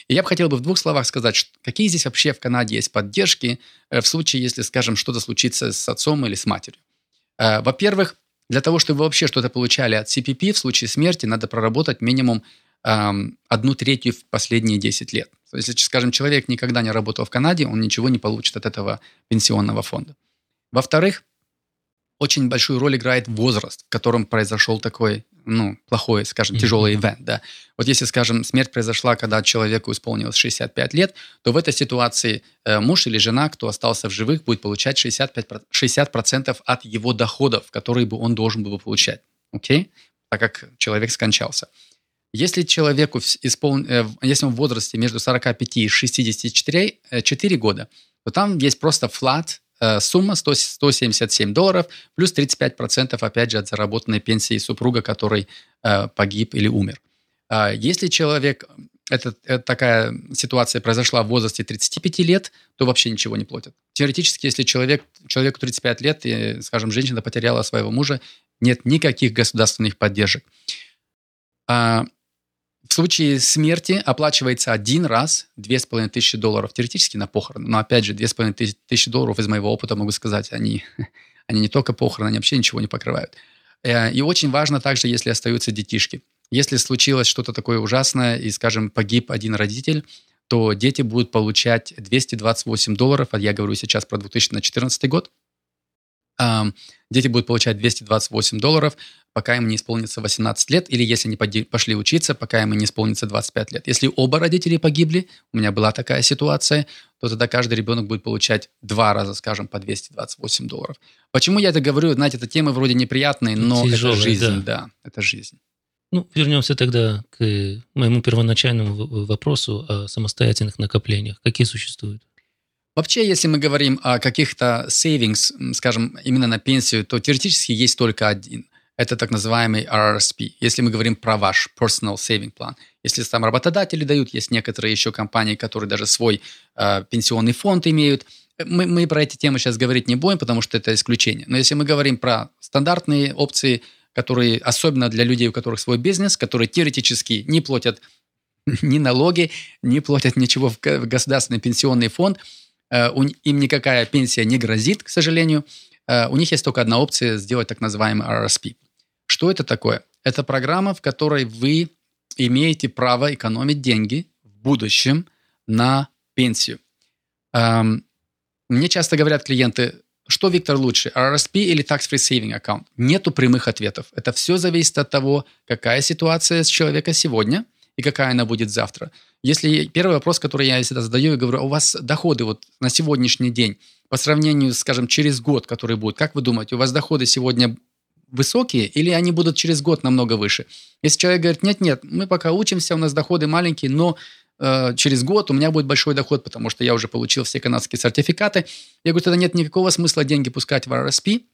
И я бы хотел бы в двух словах сказать, какие здесь вообще в Канаде есть поддержки э, в случае, если, скажем, что-то случится с отцом или с матерью. Э, во-первых, для того, чтобы вы вообще что-то получали от CPP в случае смерти, надо проработать минимум одну третью в последние 10 лет. То есть, если, скажем, человек никогда не работал в Канаде, он ничего не получит от этого пенсионного фонда. Во-вторых, очень большую роль играет возраст, в котором произошел такой, ну, плохой, скажем, тяжелый ивент, да. Вот если, скажем, смерть произошла, когда человеку исполнилось 65 лет, то в этой ситуации э, муж или жена, кто остался в живых, будет получать 65, 60% от его доходов, которые бы он должен был получать, окей? Okay? Так как человек скончался. Если человеку испол... Э, если он в возрасте между 45 и 64 4 э, года, то там есть просто флат Э, сумма 100, 177 долларов, плюс 35% опять же от заработанной пенсии супруга, который э, погиб или умер. А если человек, это, это такая ситуация произошла в возрасте 35 лет, то вообще ничего не платят. Теоретически, если человек, человеку 35 лет, и, скажем, женщина потеряла своего мужа, нет никаких государственных поддержек. А в случае смерти оплачивается один раз 2500 долларов теоретически на похороны. Но опять же, 2500 долларов из моего опыта, могу сказать, они, они не только похороны, они вообще ничего не покрывают. Э, и очень важно также, если остаются детишки. Если случилось что-то такое ужасное, и, скажем, погиб один родитель, то дети будут получать 228 долларов, а я говорю сейчас про 2014 год, дети будут получать 228 долларов, пока им не исполнится 18 лет, или если они пошли учиться, пока им не исполнится 25 лет. Если оба родителей погибли, у меня была такая ситуация, то тогда каждый ребенок будет получать два раза, скажем, по 228 долларов. Почему я это говорю? Знаете, эта тема вроде неприятная, но Тяжелая, это жизнь, да. да, это жизнь. Ну, вернемся тогда к моему первоначальному вопросу о самостоятельных накоплениях. Какие существуют? Вообще, если мы говорим о каких-то savings, скажем, именно на пенсию, то теоретически есть только один. Это так называемый RRSP, если мы говорим про ваш personal saving plan. Если там работодатели дают, есть некоторые еще компании, которые даже свой э, пенсионный фонд имеют. Мы, мы про эти темы сейчас говорить не будем, потому что это исключение. Но если мы говорим про стандартные опции, которые особенно для людей, у которых свой бизнес, которые теоретически не платят ни налоги, не платят ничего в государственный пенсионный фонд, Э, им никакая пенсия не грозит, к сожалению. Э, у них есть только одна опция сделать так называемый RRSP. Что это такое? Это программа, в которой вы имеете право экономить деньги в будущем на пенсию. Эм, мне часто говорят клиенты, что, Виктор, лучше, RRSP или Tax Free Saving Account? Нету прямых ответов. Это все зависит от того, какая ситуация с человека сегодня – и какая она будет завтра. Если первый вопрос, который я всегда задаю, я говорю, а у вас доходы вот на сегодняшний день по сравнению, скажем, через год, который будет, как вы думаете, у вас доходы сегодня высокие или они будут через год намного выше? Если человек говорит, нет-нет, мы пока учимся, у нас доходы маленькие, но э, через год у меня будет большой доход, потому что я уже получил все канадские сертификаты. Я говорю, тогда нет никакого смысла деньги пускать в RSP.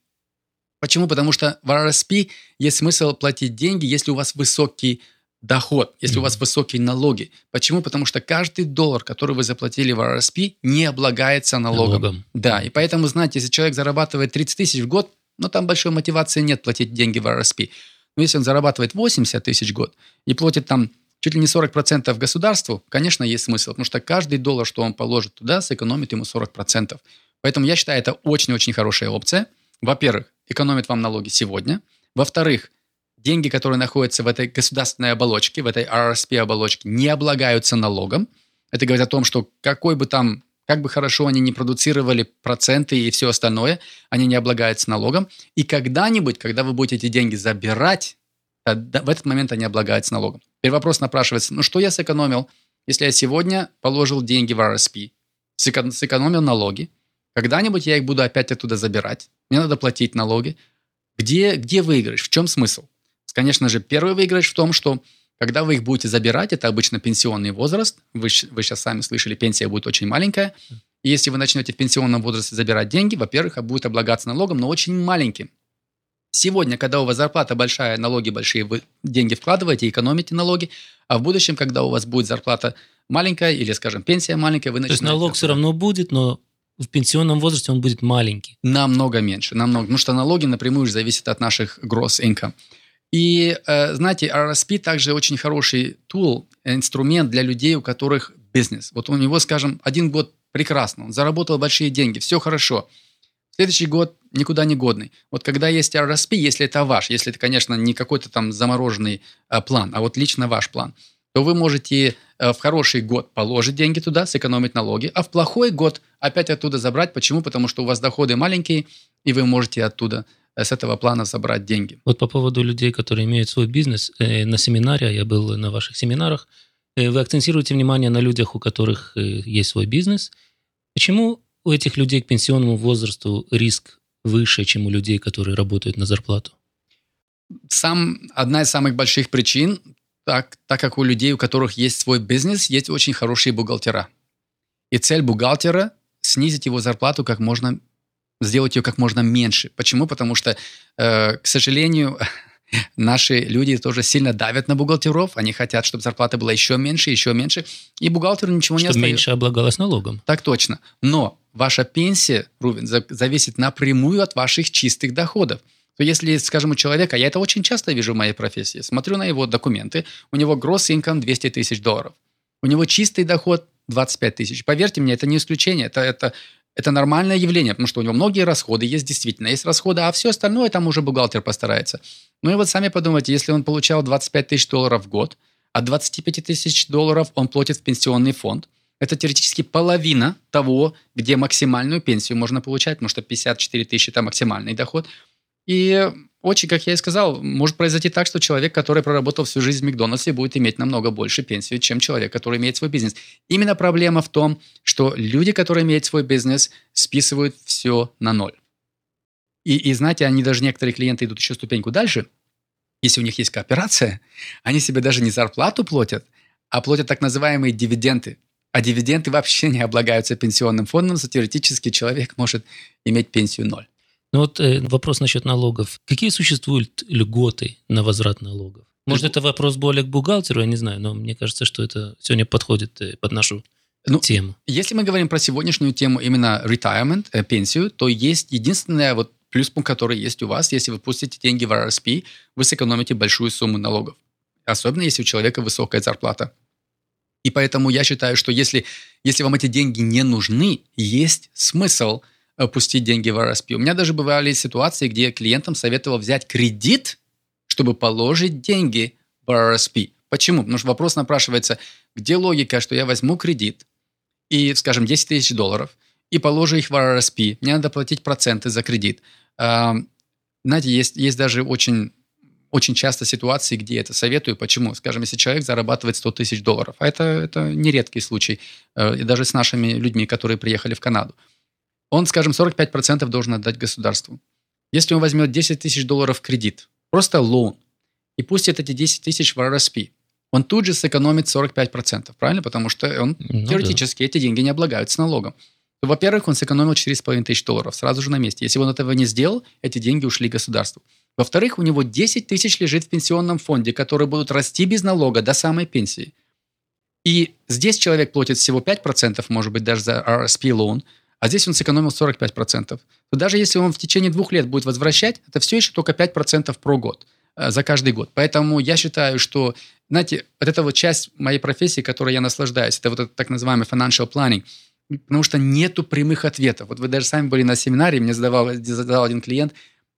Почему? Потому что в RSP есть смысл платить деньги, если у вас высокий доход, если mm-hmm. у вас высокие налоги. Почему? Потому что каждый доллар, который вы заплатили в RSP, не облагается налогом. налогом. Да, и поэтому, знаете, если человек зарабатывает 30 тысяч в год, ну, там большой мотивации нет платить деньги в RSP. Но если он зарабатывает 80 тысяч в год и платит там чуть ли не 40% государству, конечно, есть смысл, потому что каждый доллар, что он положит туда, сэкономит ему 40%. Поэтому я считаю, это очень-очень хорошая опция. Во-первых, экономит вам налоги сегодня. Во-вторых, деньги, которые находятся в этой государственной оболочке, в этой RSP-оболочке, не облагаются налогом. Это говорит о том, что какой бы там, как бы хорошо они не продуцировали проценты и все остальное, они не облагаются налогом. И когда-нибудь, когда вы будете эти деньги забирать, в этот момент они облагаются налогом. Теперь вопрос напрашивается, ну что я сэкономил, если я сегодня положил деньги в RSP, сэкономил налоги, когда-нибудь я их буду опять оттуда забирать, мне надо платить налоги. Где, где выигрыш? В чем смысл? Конечно же, первый выигрыш в том, что когда вы их будете забирать, это обычно пенсионный возраст, вы, вы сейчас сами слышали, пенсия будет очень маленькая. И если вы начнете в пенсионном возрасте забирать деньги, во-первых, будет облагаться налогом, но очень маленьким. Сегодня, когда у вас зарплата большая, налоги большие, вы деньги вкладываете, экономите налоги, а в будущем, когда у вас будет зарплата маленькая или, скажем, пенсия маленькая, вы начинаете... То есть налог все равно будет, но в пенсионном возрасте он будет маленький. Намного меньше, намного. Потому что налоги напрямую зависят от наших gross income. И, э, знаете, RSP также очень хороший тул, инструмент для людей, у которых бизнес. Вот у него, скажем, один год прекрасно, он заработал большие деньги, все хорошо. Следующий год никуда не годный. Вот когда есть RSP, если это ваш, если это, конечно, не какой-то там замороженный э, план, а вот лично ваш план – то вы можете э, в хороший год положить деньги туда, сэкономить налоги, а в плохой год опять оттуда забрать. Почему? Потому что у вас доходы маленькие, и вы можете оттуда э, с этого плана забрать деньги. Вот по поводу людей, которые имеют свой бизнес, э, на семинаре, я был на ваших семинарах, вы акцентируете внимание на людях, у которых есть свой бизнес. Почему у этих людей к пенсионному возрасту риск выше, чем у людей, которые работают на зарплату? Сам, одна из самых больших причин так, так как у людей, у которых есть свой бизнес, есть очень хорошие бухгалтера. И цель бухгалтера – снизить его зарплату как можно, сделать ее как можно меньше. Почему? Потому что, э, к сожалению, наши люди тоже сильно давят на бухгалтеров. Они хотят, чтобы зарплата была еще меньше, еще меньше. И бухгалтеру ничего чтобы не остается. меньше облагалось налогом. Так точно. Но ваша пенсия, Рувен, зависит напрямую от ваших чистых доходов то если, скажем, у человека, я это очень часто вижу в моей профессии, смотрю на его документы, у него gross income 200 тысяч долларов, у него чистый доход 25 тысяч. Поверьте мне, это не исключение, это, это, это нормальное явление, потому что у него многие расходы есть действительно, есть расходы, а все остальное там уже бухгалтер постарается. Ну и вот сами подумайте, если он получал 25 тысяч долларов в год, а 25 тысяч долларов он платит в пенсионный фонд, это теоретически половина того, где максимальную пенсию можно получать, потому что 54 тысячи – это максимальный доход – и очень, как я и сказал, может произойти так, что человек, который проработал всю жизнь в Макдональдсе, будет иметь намного больше пенсию, чем человек, который имеет свой бизнес. Именно проблема в том, что люди, которые имеют свой бизнес, списывают все на ноль. И, и знаете, они даже некоторые клиенты идут еще ступеньку дальше. Если у них есть кооперация, они себе даже не зарплату платят, а платят так называемые дивиденды. А дивиденды вообще не облагаются пенсионным фондом, so теоретически человек может иметь пенсию ноль. Ну вот э, вопрос насчет налогов. Какие существуют льготы на возврат налогов? Может, это вопрос более к бухгалтеру, я не знаю, но мне кажется, что это сегодня подходит э, под нашу ну, тему. Если мы говорим про сегодняшнюю тему именно retirement, э, пенсию, то есть единственная вот плюс-пункт, который есть у вас, если вы пустите деньги в RSP, вы сэкономите большую сумму налогов. Особенно, если у человека высокая зарплата. И поэтому я считаю, что если, если вам эти деньги не нужны, есть смысл – пустить деньги в RSP. У меня даже бывали ситуации, где я клиентам советовал взять кредит, чтобы положить деньги в RSP. Почему? Потому что вопрос напрашивается, где логика, что я возьму кредит и, скажем, 10 тысяч долларов и положу их в RSP. Мне надо платить проценты за кредит. Знаете, есть, есть даже очень очень часто ситуации, где я это советую. Почему? Скажем, если человек зарабатывает 100 тысяч долларов, а это, это не редкий случай, э, и даже с нашими людьми, которые приехали в Канаду он, скажем, 45% должен отдать государству. Если он возьмет 10 тысяч долларов в кредит, просто лоун, и пустит эти 10 тысяч в RSP, он тут же сэкономит 45%, правильно? Потому что он ну, теоретически да. эти деньги не облагаются налогом. Во-первых, он сэкономил 4,5 тысяч долларов сразу же на месте. Если бы он этого не сделал, эти деньги ушли государству. Во-вторых, у него 10 тысяч лежит в пенсионном фонде, которые будут расти без налога до самой пенсии. И здесь человек платит всего 5%, может быть, даже за RSP лоун, а здесь он сэкономил 45%. То даже если он в течение двух лет будет возвращать, это все еще только 5% про год, э, за каждый год. Поэтому я считаю, что, знаете, вот эта вот часть моей профессии, которой я наслаждаюсь, это вот этот так называемый financial planning – потому что нету прямых ответов. Вот вы даже сами были на семинаре, мне задавал, задал один клиент,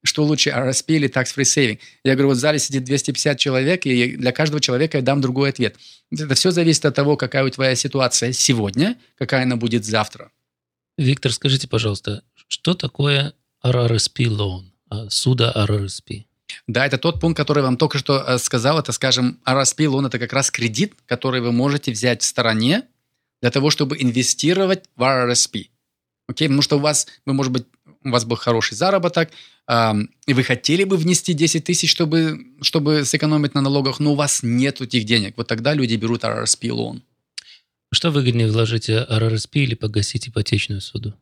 что лучше, RSP или tax-free saving. Я говорю, вот в зале сидит 250 человек, и для каждого человека я дам другой ответ. Это все зависит от того, какая у твоя ситуация сегодня, какая она будет завтра. Виктор, скажите, пожалуйста, что такое RRSP loan, суда RRSP? Да, это тот пункт, который вам только что э, сказал. Это, скажем, RSP loan – это как раз кредит, который вы можете взять в стороне для того, чтобы инвестировать в RRSP. Окей, потому что у вас, вы, может быть, у вас был хороший заработок, э, и вы хотели бы внести 10 тысяч, чтобы, чтобы сэкономить на налогах, но у вас нет этих денег. Вот тогда люди берут RRSP лон. Что выгоднее, вложить RRSP или погасить ипотечную суду?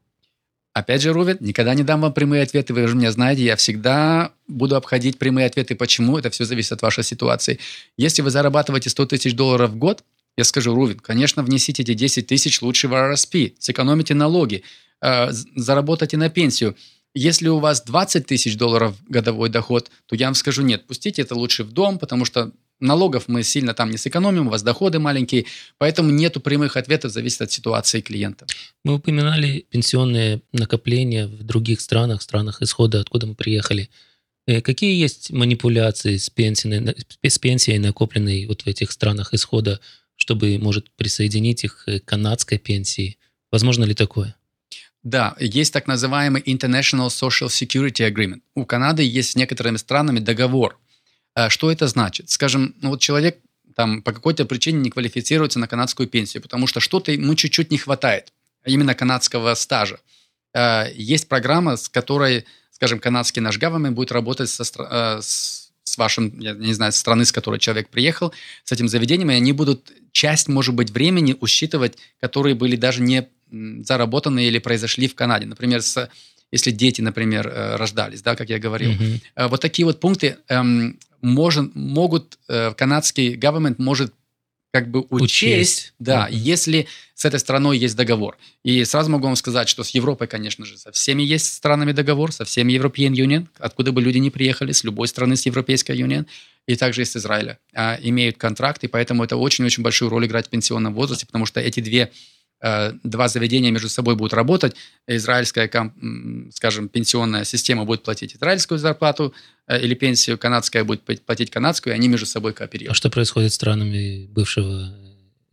Опять же, Рувет, никогда не дам вам прямые ответы. Вы же меня знаете, я всегда буду обходить прямые ответы. Почему? Это все зависит от вашей ситуации. Если вы зарабатываете 100 тысяч долларов в год, я скажу, Рувин, конечно, внесите эти 10 тысяч лучше в RSP, сэкономите налоги, э, заработайте на пенсию. Если у вас 20 тысяч долларов годовой доход, то я вам скажу, нет, пустите это лучше в дом, потому что налогов мы сильно там не сэкономим, у вас доходы маленькие, поэтому нету прямых ответов, зависит от ситуации клиента. Мы упоминали пенсионные накопления в других странах, странах исхода, откуда мы приехали. Э, какие есть манипуляции с пенсией, с пенсией накопленной вот в этих странах исхода? чтобы, может, присоединить их к канадской пенсии. Возможно ли такое? Да, есть так называемый International Social Security Agreement. У Канады есть с некоторыми странами договор. А что это значит? Скажем, ну вот человек там по какой-то причине не квалифицируется на канадскую пенсию, потому что что-то ему чуть-чуть не хватает, именно канадского стажа. А, есть программа, с которой, скажем, канадский наш government будет работать со, а, с с вашим, я не знаю, страны, с которой человек приехал, с этим заведением, и они будут часть, может быть, времени усчитывать, которые были даже не заработаны или произошли в Канаде. Например, с, если дети, например, э, рождались, да, как я говорил. Mm-hmm. Вот такие вот пункты эм, может, могут, э, канадский government может как бы учесть, учесть. да, mm-hmm. если с этой страной есть договор. И сразу могу вам сказать, что с Европой, конечно же, со всеми есть странами договор, со всеми European Union, откуда бы люди ни приехали, с любой страны с Европейской Union, и также из Израиля, а, имеют контракт, и поэтому это очень-очень большую роль играет в пенсионном возрасте, потому что эти две два заведения между собой будут работать, израильская, скажем, пенсионная система будет платить израильскую зарплату э, или пенсию, канадская будет платить канадскую, и они между собой кооперируют. А что происходит с странами бывшего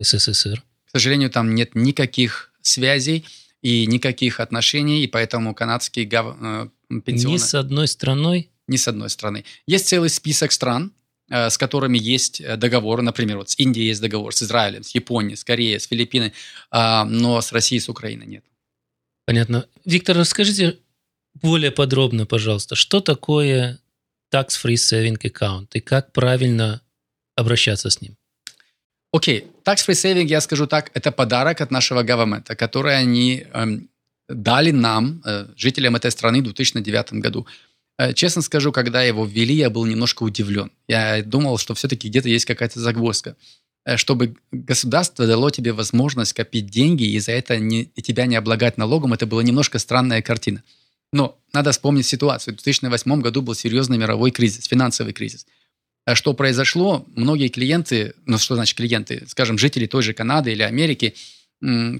СССР? К сожалению, там нет никаких связей и никаких отношений, и поэтому канадские гав... Э, пенсионные... Ни с одной страной? Ни с одной страны. Есть целый список стран, Э, с которыми есть э, договор, например, вот с Индией есть договор, с Израилем, с Японией, с Кореей, с Филиппинами, а, но с Россией, с Украиной нет. Понятно. Виктор, расскажите более подробно, пожалуйста, что такое tax-free saving account и как правильно обращаться с ним? Окей, okay. tax-free saving, я скажу так, это подарок от нашего government, который они эм, дали нам, э, жителям этой страны в 2009 году. Э, честно скажу, когда его ввели, я был немножко удивлен. Я думал, что все-таки где-то есть какая-то загвоздка. Э, чтобы государство дало тебе возможность копить деньги и за это не, и тебя не облагать налогом, это была немножко странная картина. Но надо вспомнить ситуацию. В 2008 году был серьезный мировой кризис, финансовый кризис. А что произошло? Многие клиенты, ну что значит клиенты, скажем, жители той же Канады или Америки –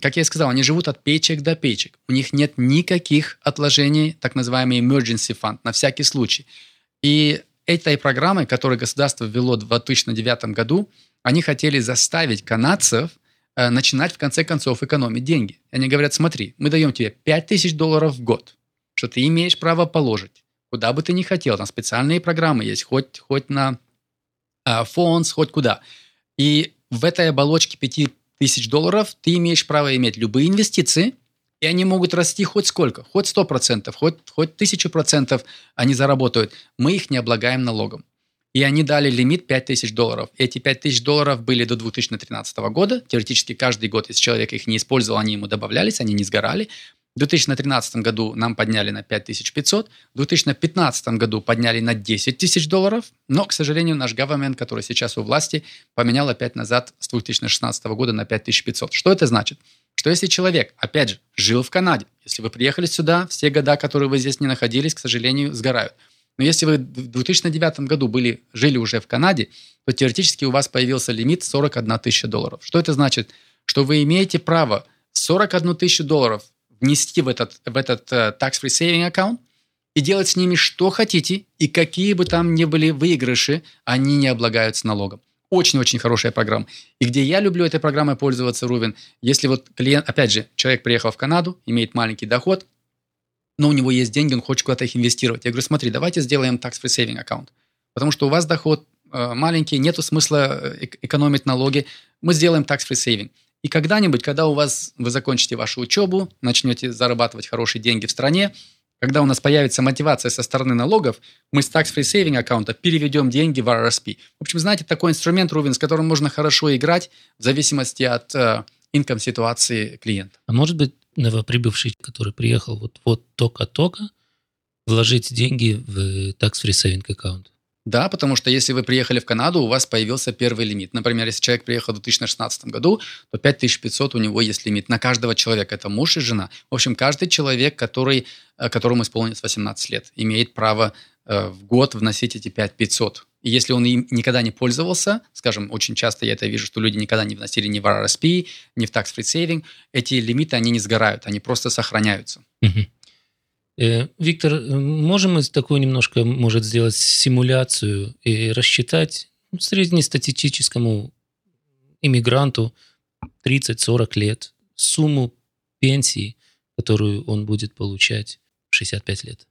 как я и сказал, они живут от печек до печек. У них нет никаких отложений, так называемый emergency fund, на всякий случай. И этой программой, которую государство ввело в 2009 году, они хотели заставить канадцев э, начинать в конце концов экономить деньги. Они говорят, смотри, мы даем тебе 5000 долларов в год, что ты имеешь право положить, куда бы ты ни хотел. Там специальные программы есть, хоть, хоть на э, фонд, хоть куда. И в этой оболочке 5 тысяч долларов, ты имеешь право иметь любые инвестиции, и они могут расти хоть сколько, хоть 100%, хоть, хоть 1000% они заработают. Мы их не облагаем налогом. и они дали лимит 5000 долларов. Эти 5000 долларов были до 2013 года. Теоретически каждый год, если человек их не использовал, они ему добавлялись, они не сгорали. В 2013 году нам подняли на 5500, в 2015 году подняли на 10 тысяч долларов, но, к сожалению, наш government, который сейчас у власти, поменял опять назад с 2016 года на 5500. Что это значит? Что если человек, опять же, жил в Канаде, если вы приехали сюда, все года, которые вы здесь не находились, к сожалению, сгорают. Но если вы в 2009 году были, жили уже в Канаде, то теоретически у вас появился лимит 41 тысяча долларов. Что это значит? Что вы имеете право 41 тысячу долларов внести в этот, в этот uh, tax-free saving аккаунт и делать с ними что хотите, и какие бы там ни были выигрыши, они не облагаются налогом. Очень-очень хорошая программа. И где я люблю этой программой пользоваться, Рувен, если вот клиент, опять же, человек приехал в Канаду, имеет маленький доход, но у него есть деньги, он хочет куда-то их инвестировать. Я говорю, смотри, давайте сделаем tax-free saving аккаунт. Потому что у вас доход э, маленький, нету смысла э, экономить налоги. Мы сделаем tax-free saving. И когда-нибудь, когда у вас, вы закончите вашу учебу, начнете зарабатывать хорошие деньги в стране, когда у нас появится мотивация со стороны налогов, мы с tax-free saving аккаунта переведем деньги в RRSP. В общем, знаете, такой инструмент, Рувин, с которым можно хорошо играть в зависимости от э, инком ситуации клиента. А может быть, новоприбывший, который приехал вот, вот только-только, вложить деньги в tax-free saving аккаунт? Да, потому что если вы приехали в Канаду, у вас появился первый лимит. Например, если человек приехал в 2016 году, то 5500 у него есть лимит на каждого человека. Это муж и жена. В общем, каждый человек, который, э, которому исполнилось 18 лет, имеет право э, в год вносить эти 5500. И если он им никогда не пользовался, скажем, очень часто я это вижу, что люди никогда не вносили ни в RRSP, ни в Tax Free Saving, эти лимиты, они не сгорают, они просто сохраняются. Угу. Э, Виктор, можем мы такую немножко, может, сделать симуляцию и рассчитать ну, среднестатистическому иммигранту 30-40 лет сумму пенсии, которую он будет получать в 65 лет?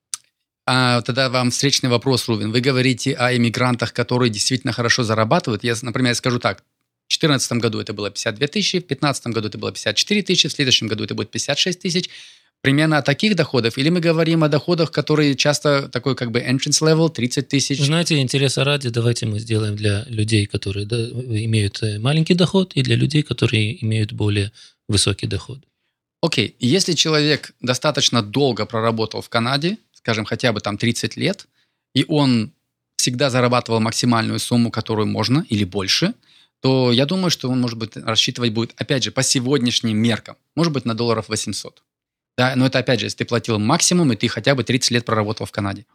А тогда вам встречный вопрос, Рувин. Вы говорите о иммигрантах, которые действительно хорошо зарабатывают. Я, например, скажу так. В 2014 году это было 52 тысячи, в 2015 году это было 54 тысячи, в следующем году это будет 56 тысяч примерно о таких доходах, или мы говорим о доходах, которые часто такой как бы entrance level, 30 тысяч? Знаете, интереса ради, давайте мы сделаем для людей, которые да, имеют э, маленький доход, и для людей, которые имеют более высокий доход. Окей, okay. если человек достаточно долго проработал в Канаде, скажем, хотя бы там 30 лет, и он всегда зарабатывал максимальную сумму, которую можно, или больше, то я думаю, что он, может быть, рассчитывать будет, опять же, по сегодняшним меркам, может быть, на долларов 800. Да, но это опять же, если ты платил максимум, и ты хотя бы 30 лет проработал в Канаде.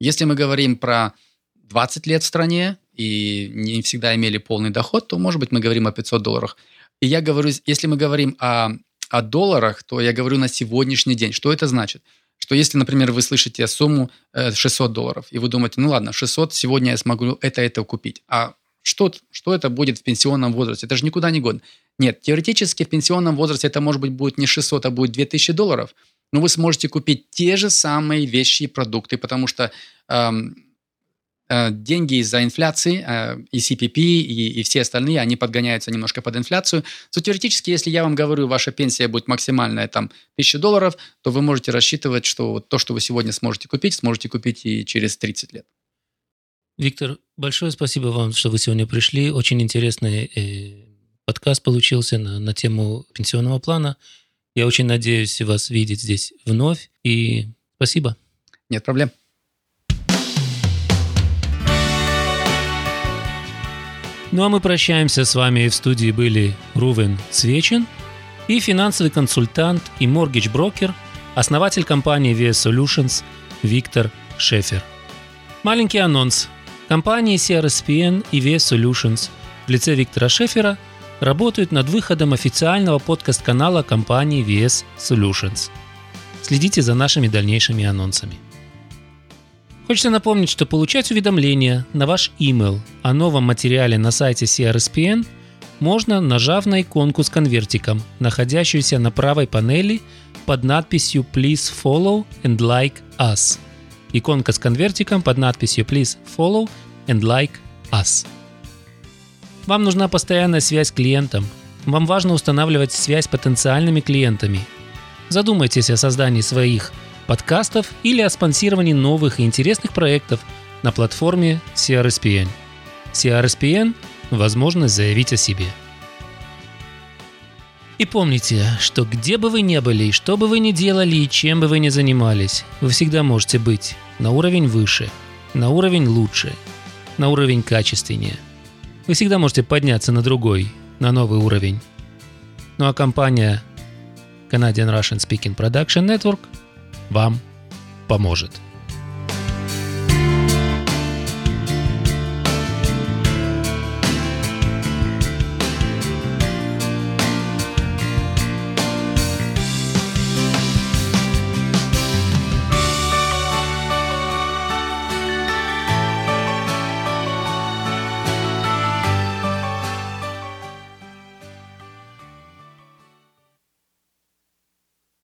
Если мы говорим про 20 лет в стране и не всегда имели полный доход, то, может быть, мы говорим о 500 долларах. И я говорю, если мы говорим о, о долларах, то я говорю на сегодняшний день. Что это значит? Что если, например, вы слышите сумму 600 э, долларов, и вы думаете, ну ладно, 600, сегодня я смогу это-это купить. А что, что это будет в пенсионном возрасте? Это же никуда не годно. Нет, теоретически в пенсионном возрасте это, может быть, будет не 600, а будет 2000 долларов, но вы сможете купить те же самые вещи и продукты, потому что эм, э, деньги из-за инфляции, э, и CPP, и, и все остальные, они подгоняются немножко под инфляцию. То теоретически, если я вам говорю, ваша пенсия будет максимальная там 1000 долларов, то вы можете рассчитывать, что вот то, что вы сегодня сможете купить, сможете купить и через 30 лет. Виктор, большое спасибо вам, что вы сегодня пришли. Очень интересный э, подкаст получился на, на тему пенсионного плана. Я очень надеюсь вас видеть здесь вновь. И спасибо. Нет проблем. Ну а мы прощаемся с вами. В студии были Рувен Свечин и финансовый консультант и моргидж-брокер, основатель компании VS Solutions Виктор Шефер. Маленький анонс – Компании CRSPN и VS Solutions в лице Виктора Шефера работают над выходом официального подкаст-канала компании VS Solutions. Следите за нашими дальнейшими анонсами. Хочется напомнить, что получать уведомления на ваш email о новом материале на сайте CRSPN можно, нажав на иконку с конвертиком, находящуюся на правой панели под надписью «Please follow and like us» иконка с конвертиком под надписью «Please follow and like us». Вам нужна постоянная связь с клиентом. Вам важно устанавливать связь с потенциальными клиентами. Задумайтесь о создании своих подкастов или о спонсировании новых и интересных проектов на платформе CRSPN. CRSPN – возможность заявить о себе. И помните, что где бы вы ни были, что бы вы ни делали, и чем бы вы ни занимались, вы всегда можете быть на уровень выше, на уровень лучше, на уровень качественнее. Вы всегда можете подняться на другой, на новый уровень. Ну а компания Canadian Russian Speaking Production Network вам поможет.